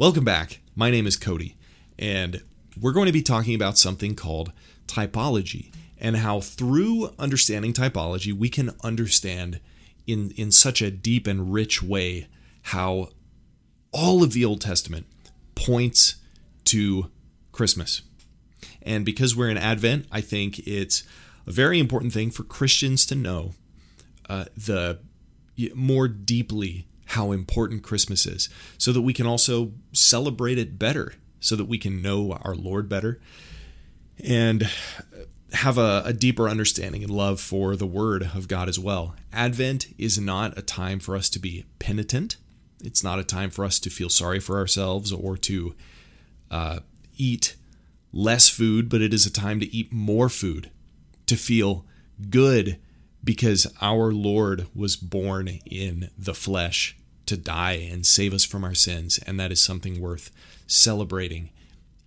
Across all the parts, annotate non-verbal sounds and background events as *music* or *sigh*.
Welcome back. My name is Cody, and we're going to be talking about something called typology and how through understanding typology, we can understand in, in such a deep and rich way how all of the Old Testament points to Christmas. And because we're in Advent, I think it's a very important thing for Christians to know uh, the more deeply how important Christmas is, so that we can also celebrate it better, so that we can know our Lord better, and have a, a, deeper understanding and love for the Word of God as well. Advent is not a time for us to be penitent. It's not a time for us to feel sorry for ourselves or to uh, eat less food, but it is a time to eat more food, to feel good because our Lord was born in the flesh to die and save us from our sins. And that is something worth celebrating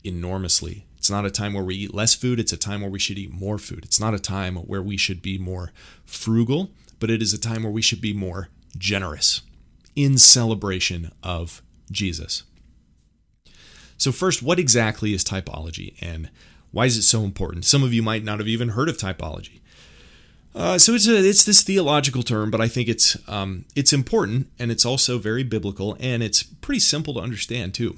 enormously. It's not a time where we eat less food, it's a time where we should eat more food. It's not a time where we should be more frugal, but it is a time where we should be more generous in celebration of Jesus. So, first, what exactly is typology and why is it so important? Some of you might not have even heard of typology. Uh, so it's a, it's this theological term, but I think it's um, it's important and it's also very biblical and it's pretty simple to understand too.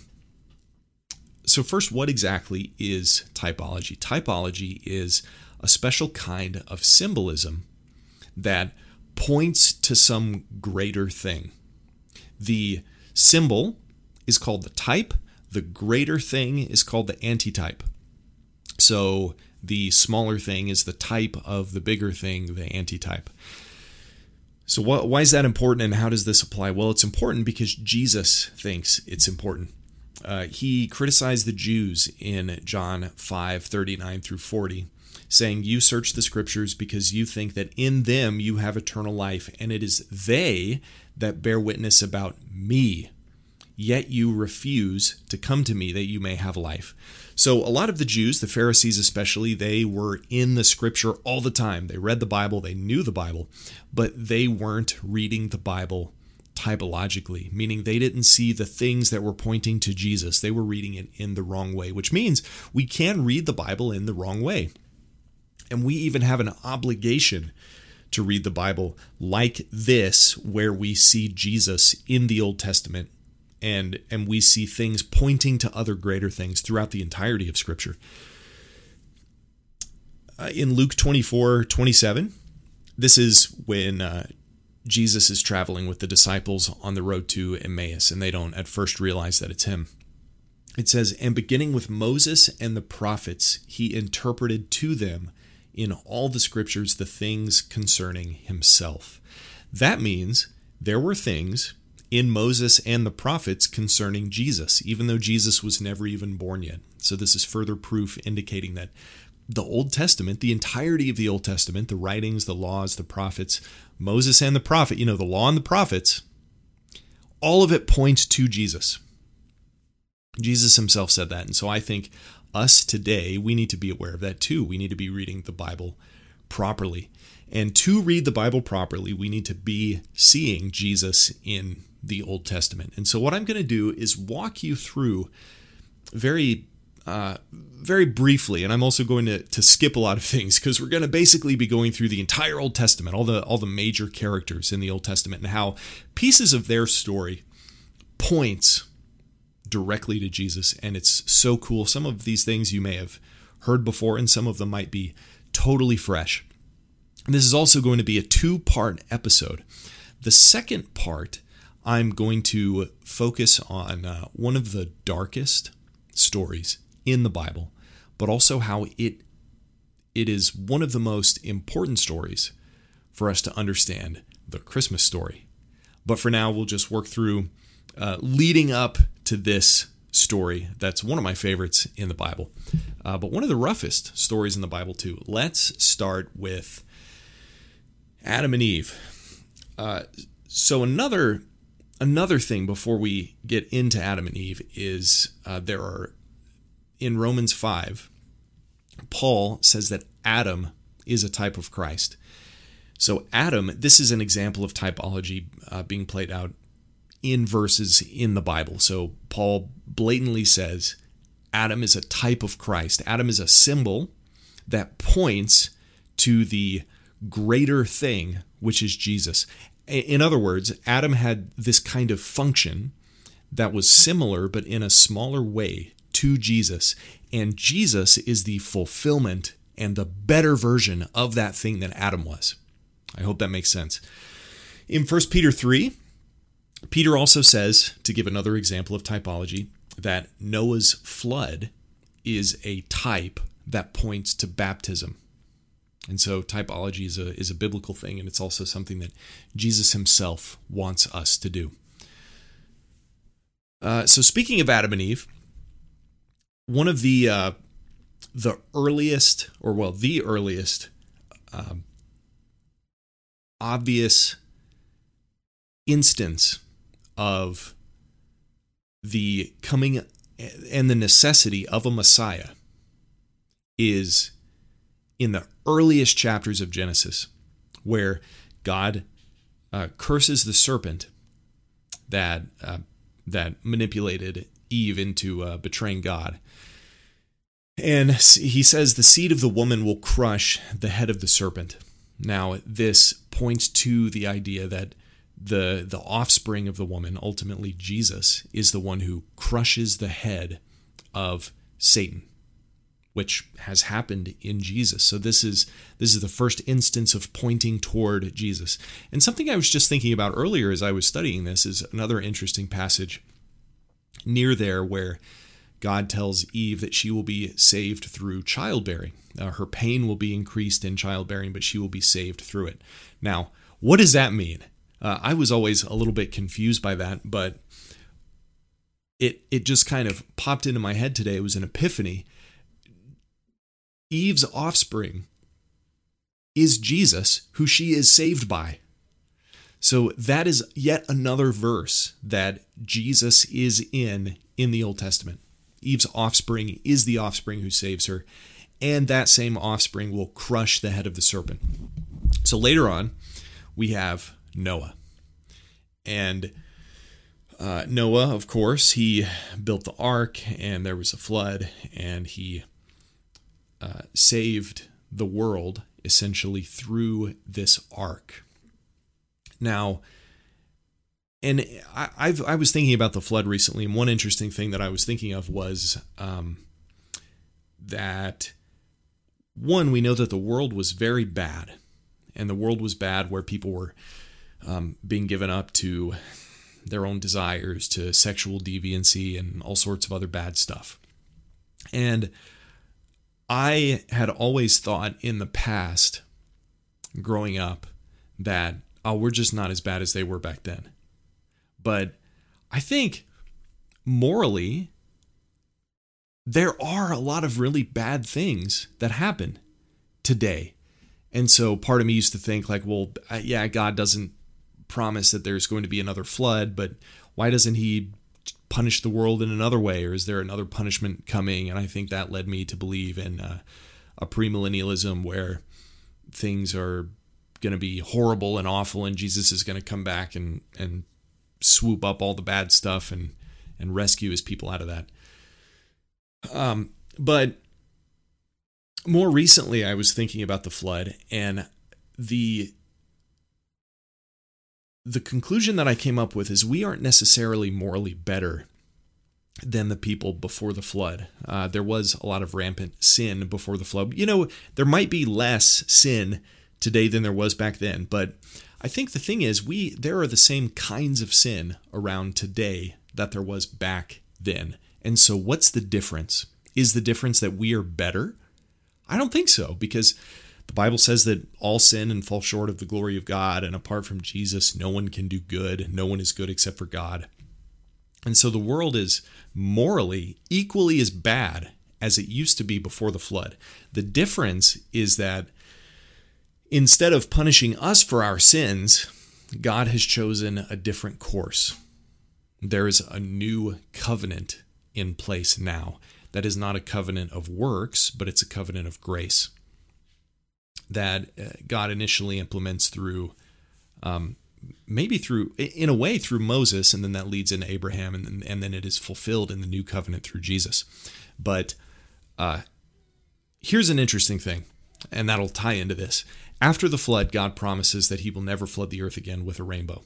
So first, what exactly is typology? Typology is a special kind of symbolism that points to some greater thing. The symbol is called the type. The greater thing is called the antitype. So the smaller thing is the type of the bigger thing, the antitype. So, what, why is that important and how does this apply? Well, it's important because Jesus thinks it's important. Uh, he criticized the Jews in John 5 39 through 40, saying, You search the scriptures because you think that in them you have eternal life, and it is they that bear witness about me yet you refuse to come to me that you may have life. So, a lot of the Jews, the Pharisees especially, they were in the scripture all the time. They read the Bible, they knew the Bible, but they weren't reading the Bible typologically, meaning they didn't see the things that were pointing to Jesus. They were reading it in the wrong way, which means we can read the Bible in the wrong way. And we even have an obligation to read the Bible like this, where we see Jesus in the Old Testament and and we see things pointing to other greater things throughout the entirety of scripture. Uh, in luke 24 27 this is when uh, jesus is traveling with the disciples on the road to emmaus and they don't at first realize that it's him. It says and beginning with moses and the prophets he interpreted to them in all the scriptures the things concerning himself. That means there were things in Moses and the prophets concerning Jesus, even though Jesus was never even born yet. So, this is further proof indicating that the Old Testament, the entirety of the Old Testament, the writings, the laws, the prophets, Moses and the prophet, you know, the law and the prophets, all of it points to Jesus. Jesus himself said that. And so I think us today, we need to be aware of that too. We need to be reading the Bible properly. And to read the Bible properly, we need to be seeing Jesus in the Old Testament. And so, what I'm going to do is walk you through very uh, very briefly, and I'm also going to, to skip a lot of things because we're going to basically be going through the entire Old Testament, all the all the major characters in the Old Testament, and how pieces of their story points directly to Jesus, and it's so cool. Some of these things you may have heard before, and some of them might be totally fresh. And this is also going to be a two part episode. The second part I'm going to focus on uh, one of the darkest stories in the Bible, but also how it it is one of the most important stories for us to understand the Christmas story. But for now, we'll just work through uh, leading up to this story. That's one of my favorites in the Bible, uh, but one of the roughest stories in the Bible too. Let's start with Adam and Eve. Uh, so another another thing before we get into Adam and Eve is uh, there are in Romans 5, Paul says that Adam is a type of Christ. So, Adam, this is an example of typology uh, being played out in verses in the Bible. So, Paul blatantly says Adam is a type of Christ. Adam is a symbol that points to the greater thing, which is Jesus. In other words, Adam had this kind of function that was similar, but in a smaller way to Jesus. And Jesus is the fulfillment and the better version of that thing that Adam was. I hope that makes sense. In 1 Peter 3, Peter also says, to give another example of typology, that Noah's flood is a type that points to baptism. And so typology is a, is a biblical thing, and it's also something that Jesus himself wants us to do. Uh, so speaking of Adam and Eve, one of the uh, the earliest, or well, the earliest um, obvious instance of the coming and the necessity of a Messiah is in the earliest chapters of Genesis, where God uh, curses the serpent that uh, that manipulated Eve into uh, betraying God. And he says the seed of the woman will crush the head of the serpent. Now, this points to the idea that the the offspring of the woman, ultimately Jesus, is the one who crushes the head of Satan, which has happened in Jesus. So this is this is the first instance of pointing toward Jesus. And something I was just thinking about earlier as I was studying this is another interesting passage near there where God tells Eve that she will be saved through childbearing. Uh, her pain will be increased in childbearing, but she will be saved through it. Now, what does that mean? Uh, I was always a little bit confused by that, but it it just kind of popped into my head today. It was an epiphany. Eve's offspring is Jesus, who she is saved by. So that is yet another verse that Jesus is in in the Old Testament. Eve's offspring is the offspring who saves her, and that same offspring will crush the head of the serpent. So later on, we have Noah. And uh, Noah, of course, he built the ark, and there was a flood, and he uh, saved the world essentially through this ark. Now, and I, I've I was thinking about the flood recently, and one interesting thing that I was thinking of was um, that one we know that the world was very bad, and the world was bad where people were um, being given up to their own desires, to sexual deviancy, and all sorts of other bad stuff. And I had always thought in the past, growing up, that oh, we're just not as bad as they were back then. But I think morally, there are a lot of really bad things that happen today. And so part of me used to think, like, well, uh, yeah, God doesn't promise that there's going to be another flood, but why doesn't He punish the world in another way? Or is there another punishment coming? And I think that led me to believe in uh, a premillennialism where things are going to be horrible and awful, and Jesus is going to come back and, and swoop up all the bad stuff and and rescue his people out of that. Um, but more recently, I was thinking about the flood and the the conclusion that I came up with is we aren't necessarily morally better than the people before the flood. Uh, there was a lot of rampant sin before the flood. You know, there might be less sin today than there was back then, but I think the thing is we there are the same kinds of sin around today that there was back then. And so what's the difference? Is the difference that we are better? I don't think so because the Bible says that all sin and fall short of the glory of God and apart from Jesus no one can do good. No one is good except for God. And so the world is morally equally as bad as it used to be before the flood. The difference is that Instead of punishing us for our sins, God has chosen a different course. There is a new covenant in place now. That is not a covenant of works, but it's a covenant of grace that uh, God initially implements through um, maybe through in a way through Moses and then that leads into Abraham and then, and then it is fulfilled in the new covenant through Jesus. But uh, here's an interesting thing and that'll tie into this. After the flood, God promises that he will never flood the earth again with a rainbow.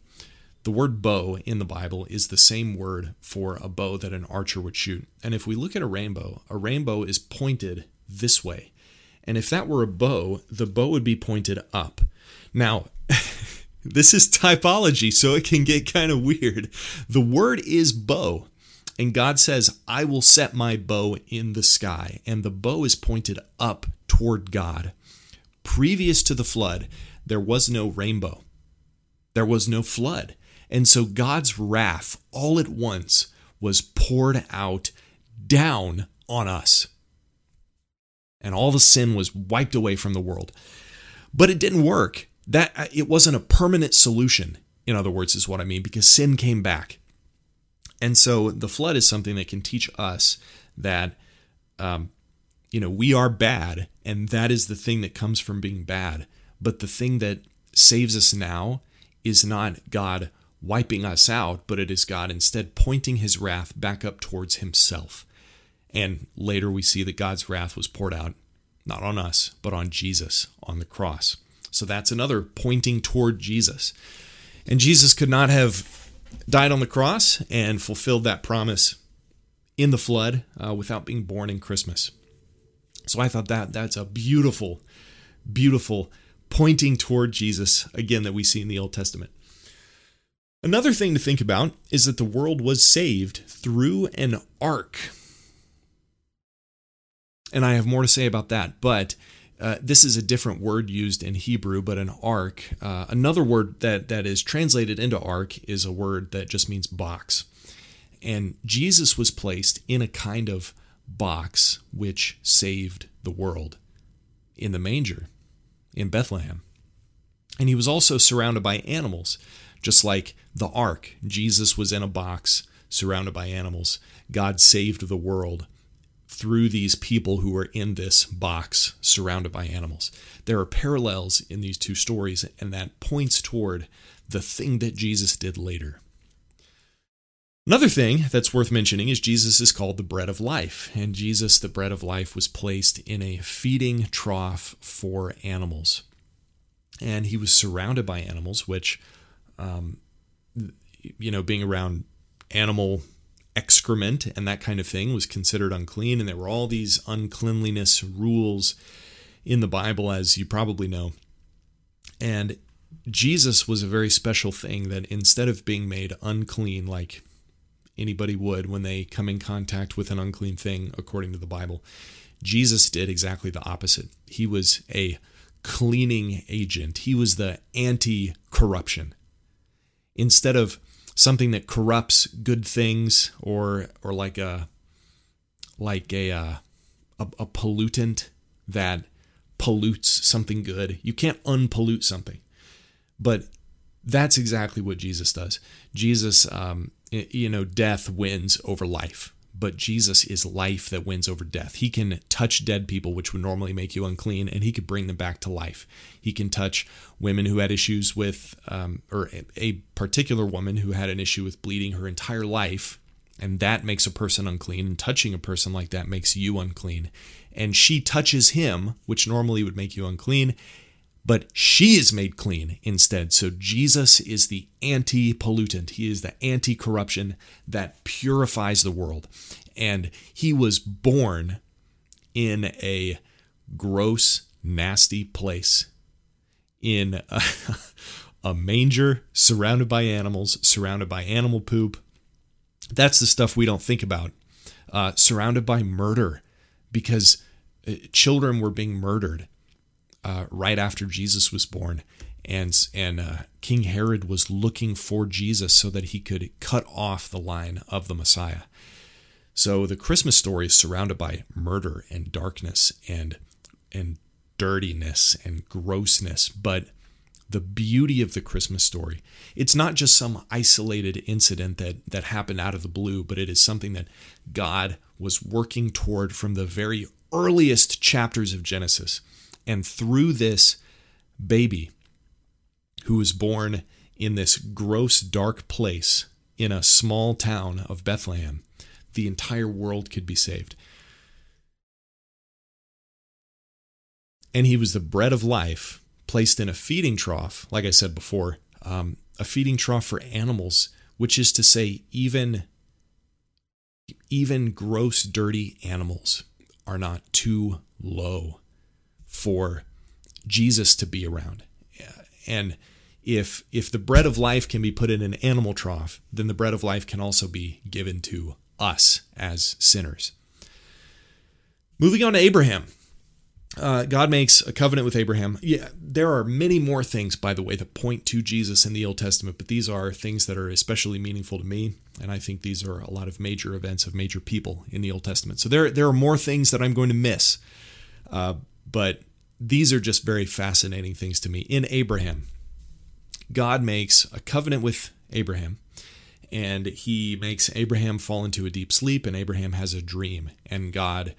The word bow in the Bible is the same word for a bow that an archer would shoot. And if we look at a rainbow, a rainbow is pointed this way. And if that were a bow, the bow would be pointed up. Now, *laughs* this is typology, so it can get kind of weird. The word is bow. And God says, I will set my bow in the sky. And the bow is pointed up toward God. Previous to the flood, there was no rainbow, there was no flood. And so God's wrath all at once was poured out down on us. And all the sin was wiped away from the world. But it didn't work. That it wasn't a permanent solution, in other words, is what I mean, because sin came back. And so the flood is something that can teach us that um, you know, we are bad, and that is the thing that comes from being bad. But the thing that saves us now is not God wiping us out, but it is God instead pointing his wrath back up towards himself. And later we see that God's wrath was poured out not on us, but on Jesus on the cross. So that's another pointing toward Jesus. And Jesus could not have died on the cross and fulfilled that promise in the flood uh, without being born in Christmas. So I thought that that's a beautiful, beautiful pointing toward Jesus again that we see in the Old Testament. Another thing to think about is that the world was saved through an ark. And I have more to say about that, but uh, this is a different word used in Hebrew, but an ark. Uh, another word that, that is translated into ark is a word that just means box. And Jesus was placed in a kind of box which saved the world in the manger in Bethlehem. And he was also surrounded by animals, just like the ark. Jesus was in a box surrounded by animals. God saved the world through these people who are in this box surrounded by animals. There are parallels in these two stories, and that points toward the thing that Jesus did later. Another thing that's worth mentioning is Jesus is called the bread of life, and Jesus, the bread of life, was placed in a feeding trough for animals. And he was surrounded by animals, which, um, you know, being around animal excrement and that kind of thing was considered unclean. And there were all these uncleanliness rules in the Bible, as you probably know. And Jesus was a very special thing that instead of being made unclean, like anybody would when they come in contact with an unclean thing, according to the Bible. Jesus did exactly the opposite. He was a cleaning agent, he was the anti corruption. Instead of something that corrupts good things or or like a like a uh, a, a pollutant that pollutes something good. You can't unpollute something. But that's exactly what Jesus does. Jesus um, you know, death wins over life, but Jesus is life that wins over death. He can touch dead people, which would normally make you unclean, and he could bring them back to life. He can touch women who had issues with, um, or a particular woman who had an issue with bleeding her entire life, and that makes a person unclean. And touching a person like that makes you unclean. And she touches him, which normally would make you unclean, but she is made clean instead. So Jesus is the anti pollutant, he is the anti corruption that purifies the world. And he was born in a gross, nasty place, in a, *laughs* a manger surrounded by animals, surrounded by animal poop. That's the stuff we don't think about. Uh, surrounded by murder because uh, children were being murdered uh, right after Jesus was born, and and uh, King Herod was looking for Jesus so that he could cut off the line of the Messiah. So the Christmas story is surrounded by murder and darkness and and dirtiness and grossness, but the beauty of the Christmas story. It's not just some isolated incident that that happened out of the blue, but it is something that God was working toward from the very earliest chapters of Genesis. And through this baby who was born in this gross, dark place in a small town of Bethlehem, the entire world could be saved. And he was the bread of life placed in a feeding trough, like I said before, um, a feeding trough for animals, which is to say, even even gross, dirty animals are not too low for Jesus to be around. And if if the bread of life can be put in an animal trough, then the bread of life can also be given to us as sinners. Moving on to Abraham. Uh, God makes a covenant with Abraham. Yeah, there are many more things, by the way, that point to Jesus in the Old Testament, but these are things that are especially meaningful to me, and I think these are a lot of major events of major people in the Old Testament. So there, there are more things that I'm going to miss, uh, but these are just very fascinating things to me. In Abraham, God makes a covenant with Abraham, and he makes Abraham fall into a deep sleep, and Abraham has a dream, and God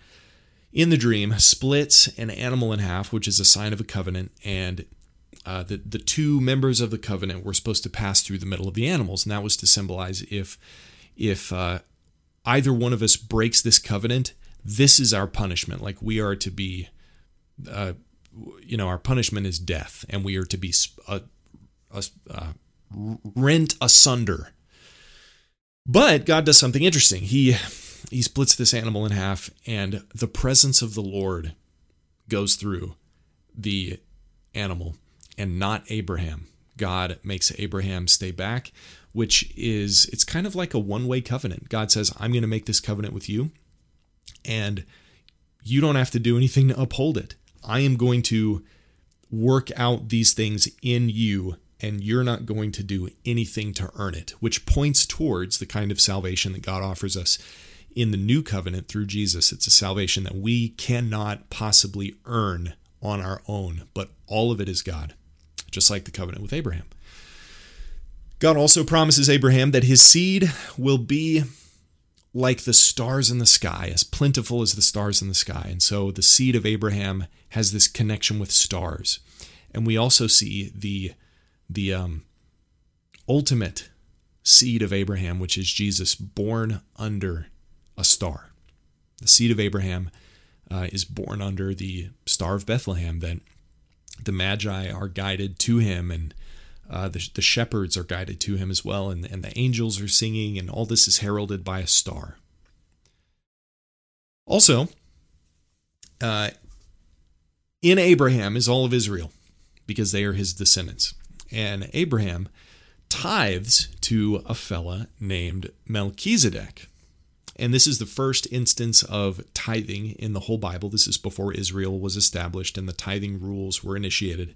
in the dream splits an animal in half, which is a sign of a covenant, and uh, the the two members of the covenant were supposed to pass through the middle of the animals, and that was to symbolize if if uh, either one of us breaks this covenant, this is our punishment. Like we are to be, uh, you know, our punishment is death, and we are to be uh, uh, rent asunder. But God does something interesting. He he splits this animal in half, and the presence of the Lord goes through the animal and not Abraham. God makes Abraham stay back, which is, it's kind of like a one way covenant. God says, I'm going to make this covenant with you, and you don't have to do anything to uphold it. I am going to work out these things in you, and you're not going to do anything to earn it, which points towards the kind of salvation that God offers us in the new covenant through Jesus. It's a salvation that we cannot possibly earn on our own, but all of it is God, just like the covenant with Abraham. God also promises Abraham that his seed will be like the stars in the sky, as plentiful as the stars in the sky. And so the seed of Abraham has this connection with stars. And we also see the the um, ultimate seed of Abraham, which is Jesus, born under a star. The seed of Abraham uh, is born under the star of Bethlehem. That the Magi are guided to him, and uh, the, the shepherds are guided to him as well, and, and the angels are singing, and all this is heralded by a star. Also, uh, in Abraham is all of Israel, because they are his descendants. And Abraham tithes to a fella named Melchizedek. And this is the first instance of tithing in the whole Bible. This is before Israel was established and the tithing rules were initiated.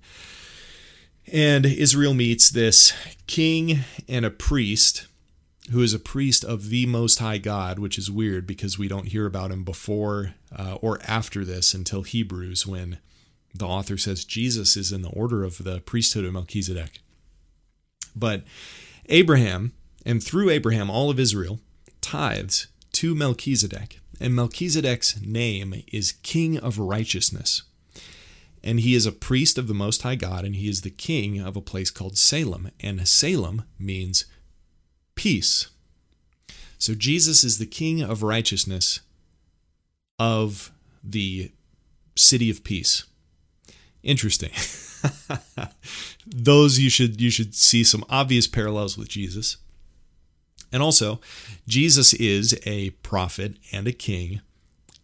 And Israel meets this king and a priest who is a priest of the Most High God, which is weird because we don't hear about him before uh, or after this until Hebrews, when the author says Jesus is in the order of the priesthood of Melchizedek. But Abraham, and through Abraham, all of Israel, tithes to Melchizedek. And Melchizedek's name is King of Righteousness. And he is a priest of the Most High God, and he is the king of a place called Salem. And Salem means peace. So Jesus is the king of righteousness of the city of peace. Interesting. *laughs* Those you should you should see some obvious parallels with Jesus. And also, Jesus is a prophet and a king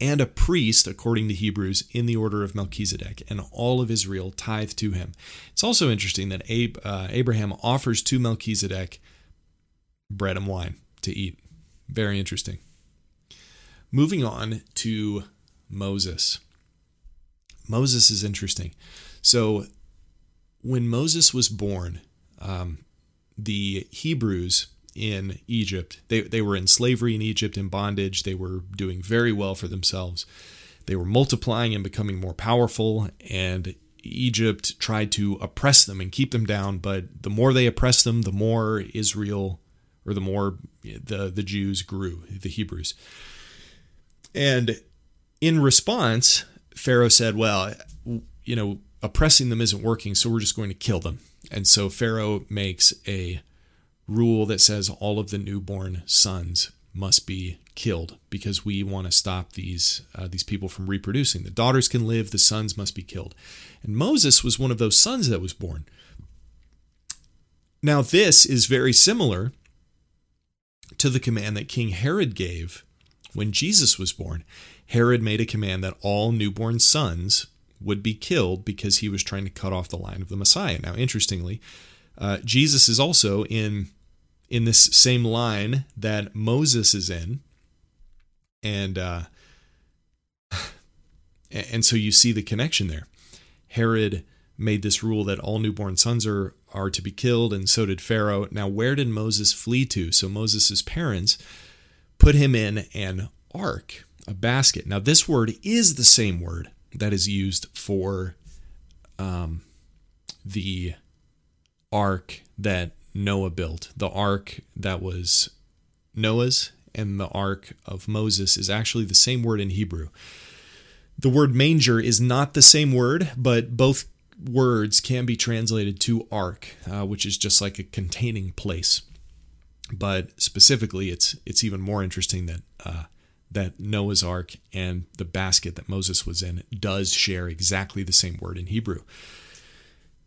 and a priest, according to Hebrews, in the order of Melchizedek, and all of Israel tithe to him. It's also interesting that uh, Abraham offers to Melchizedek bread and wine to eat. Very interesting. Moving on to Moses. Moses is interesting. So, when Moses was born, um, the Hebrews in Egypt. They, they were in slavery in Egypt, in bondage. They were doing very well for themselves. They were multiplying and becoming more powerful, and Egypt tried to oppress them and keep them down. But the more they oppressed them, the more Israel, or the more the, the Jews grew, the Hebrews. And in response, Pharaoh said, Well, you know, oppressing them isn't working, so we're just going to kill them. And so Pharaoh makes a rule that says all of the newborn sons must be killed because we want to stop these uh, these people from reproducing. The daughters can live, the sons must be killed. And Moses was one of those sons that was born. Now this is very similar to the command that King Herod gave when Jesus was born. Herod made a command that all newborn sons would be killed because he was trying to cut off the line of the Messiah. Now, interestingly, uh, Jesus is also in in this same line that Moses is in, and uh, *sighs* and so you see the connection there. Herod made this rule that all newborn sons are are to be killed, and so did Pharaoh. Now, where did Moses flee to? So Moses' parents put him in an ark, a basket. Now, this word is the same word that is used for um, the ark that Noah built. The ark that was Noah's and the ark of Moses is actually the same word in Hebrew. The word manger is not the same word, but both words can be translated to ark, uh, which is just like a containing place. But specifically, it's it's even more interesting that uh, that Noah's Ark and the basket that Moses was in does share exactly the same word in Hebrew.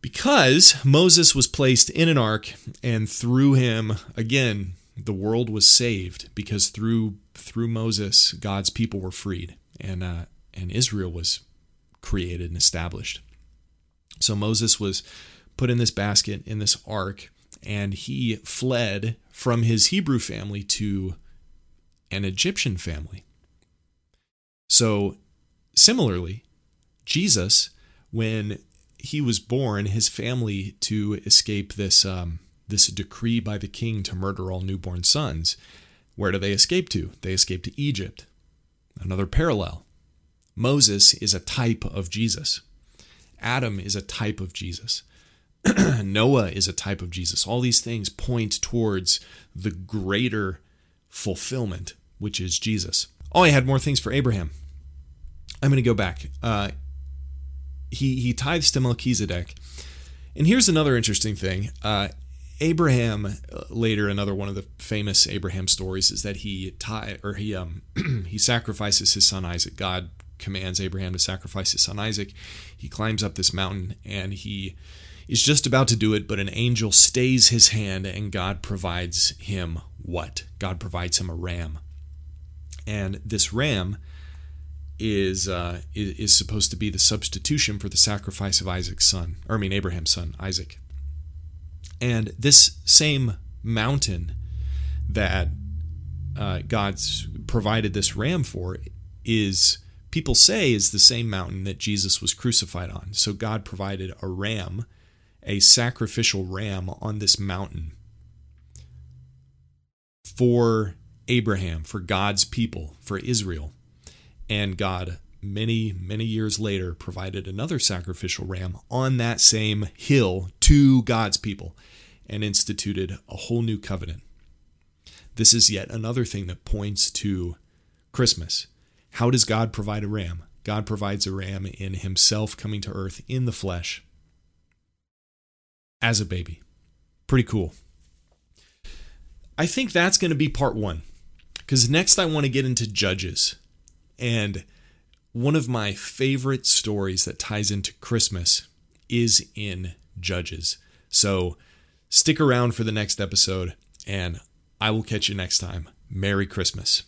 Because Moses was placed in an ark and through him again the world was saved because through through Moses God's people were freed and uh, and Israel was created and established. So Moses was put in this basket in this ark and he fled from his Hebrew family to an Egyptian family. So, similarly, Jesus, when he was born, his family to escape this um, this decree by the king to murder all newborn sons, where do they escape to? They escape to Egypt. Another parallel. Moses is a type of Jesus. Adam is a type of Jesus. *clears throat* Noah is a type of Jesus. All these things point towards the greater fulfillment which is Jesus. Oh, I had more things for Abraham. I'm going to go back. Uh, he he tithes to Melchizedek, and here's another interesting thing. Uh, Abraham uh, later, another one of the famous Abraham stories is that he tie or he um *clears throat* he sacrifices his son Isaac. God commands Abraham to sacrifice his son Isaac. He climbs up this mountain and he is just about to do it, but an angel stays his hand and God provides him what? God provides him a ram and this ram is uh, is supposed to be the substitution for the sacrifice of Isaac's son, or I mean Abraham's son, Isaac. And this same mountain that uh, God's provided this ram for is people say is the same mountain that Jesus was crucified on. So God provided a ram, a sacrificial ram on this mountain for Abraham, for God's people, for Israel. And God, many, many years later, provided another sacrificial ram on that same hill to God's people and instituted a whole new covenant. This is yet another thing that points to Christmas. How does God provide a ram? God provides a ram in Himself coming to earth in the flesh as a baby. Pretty cool. I think that's going to be part one. Because next I want to get into Judges. And one of my favorite stories that ties into Christmas is in Judges. So stick around for the next episode, and I will catch you next time. Merry Christmas.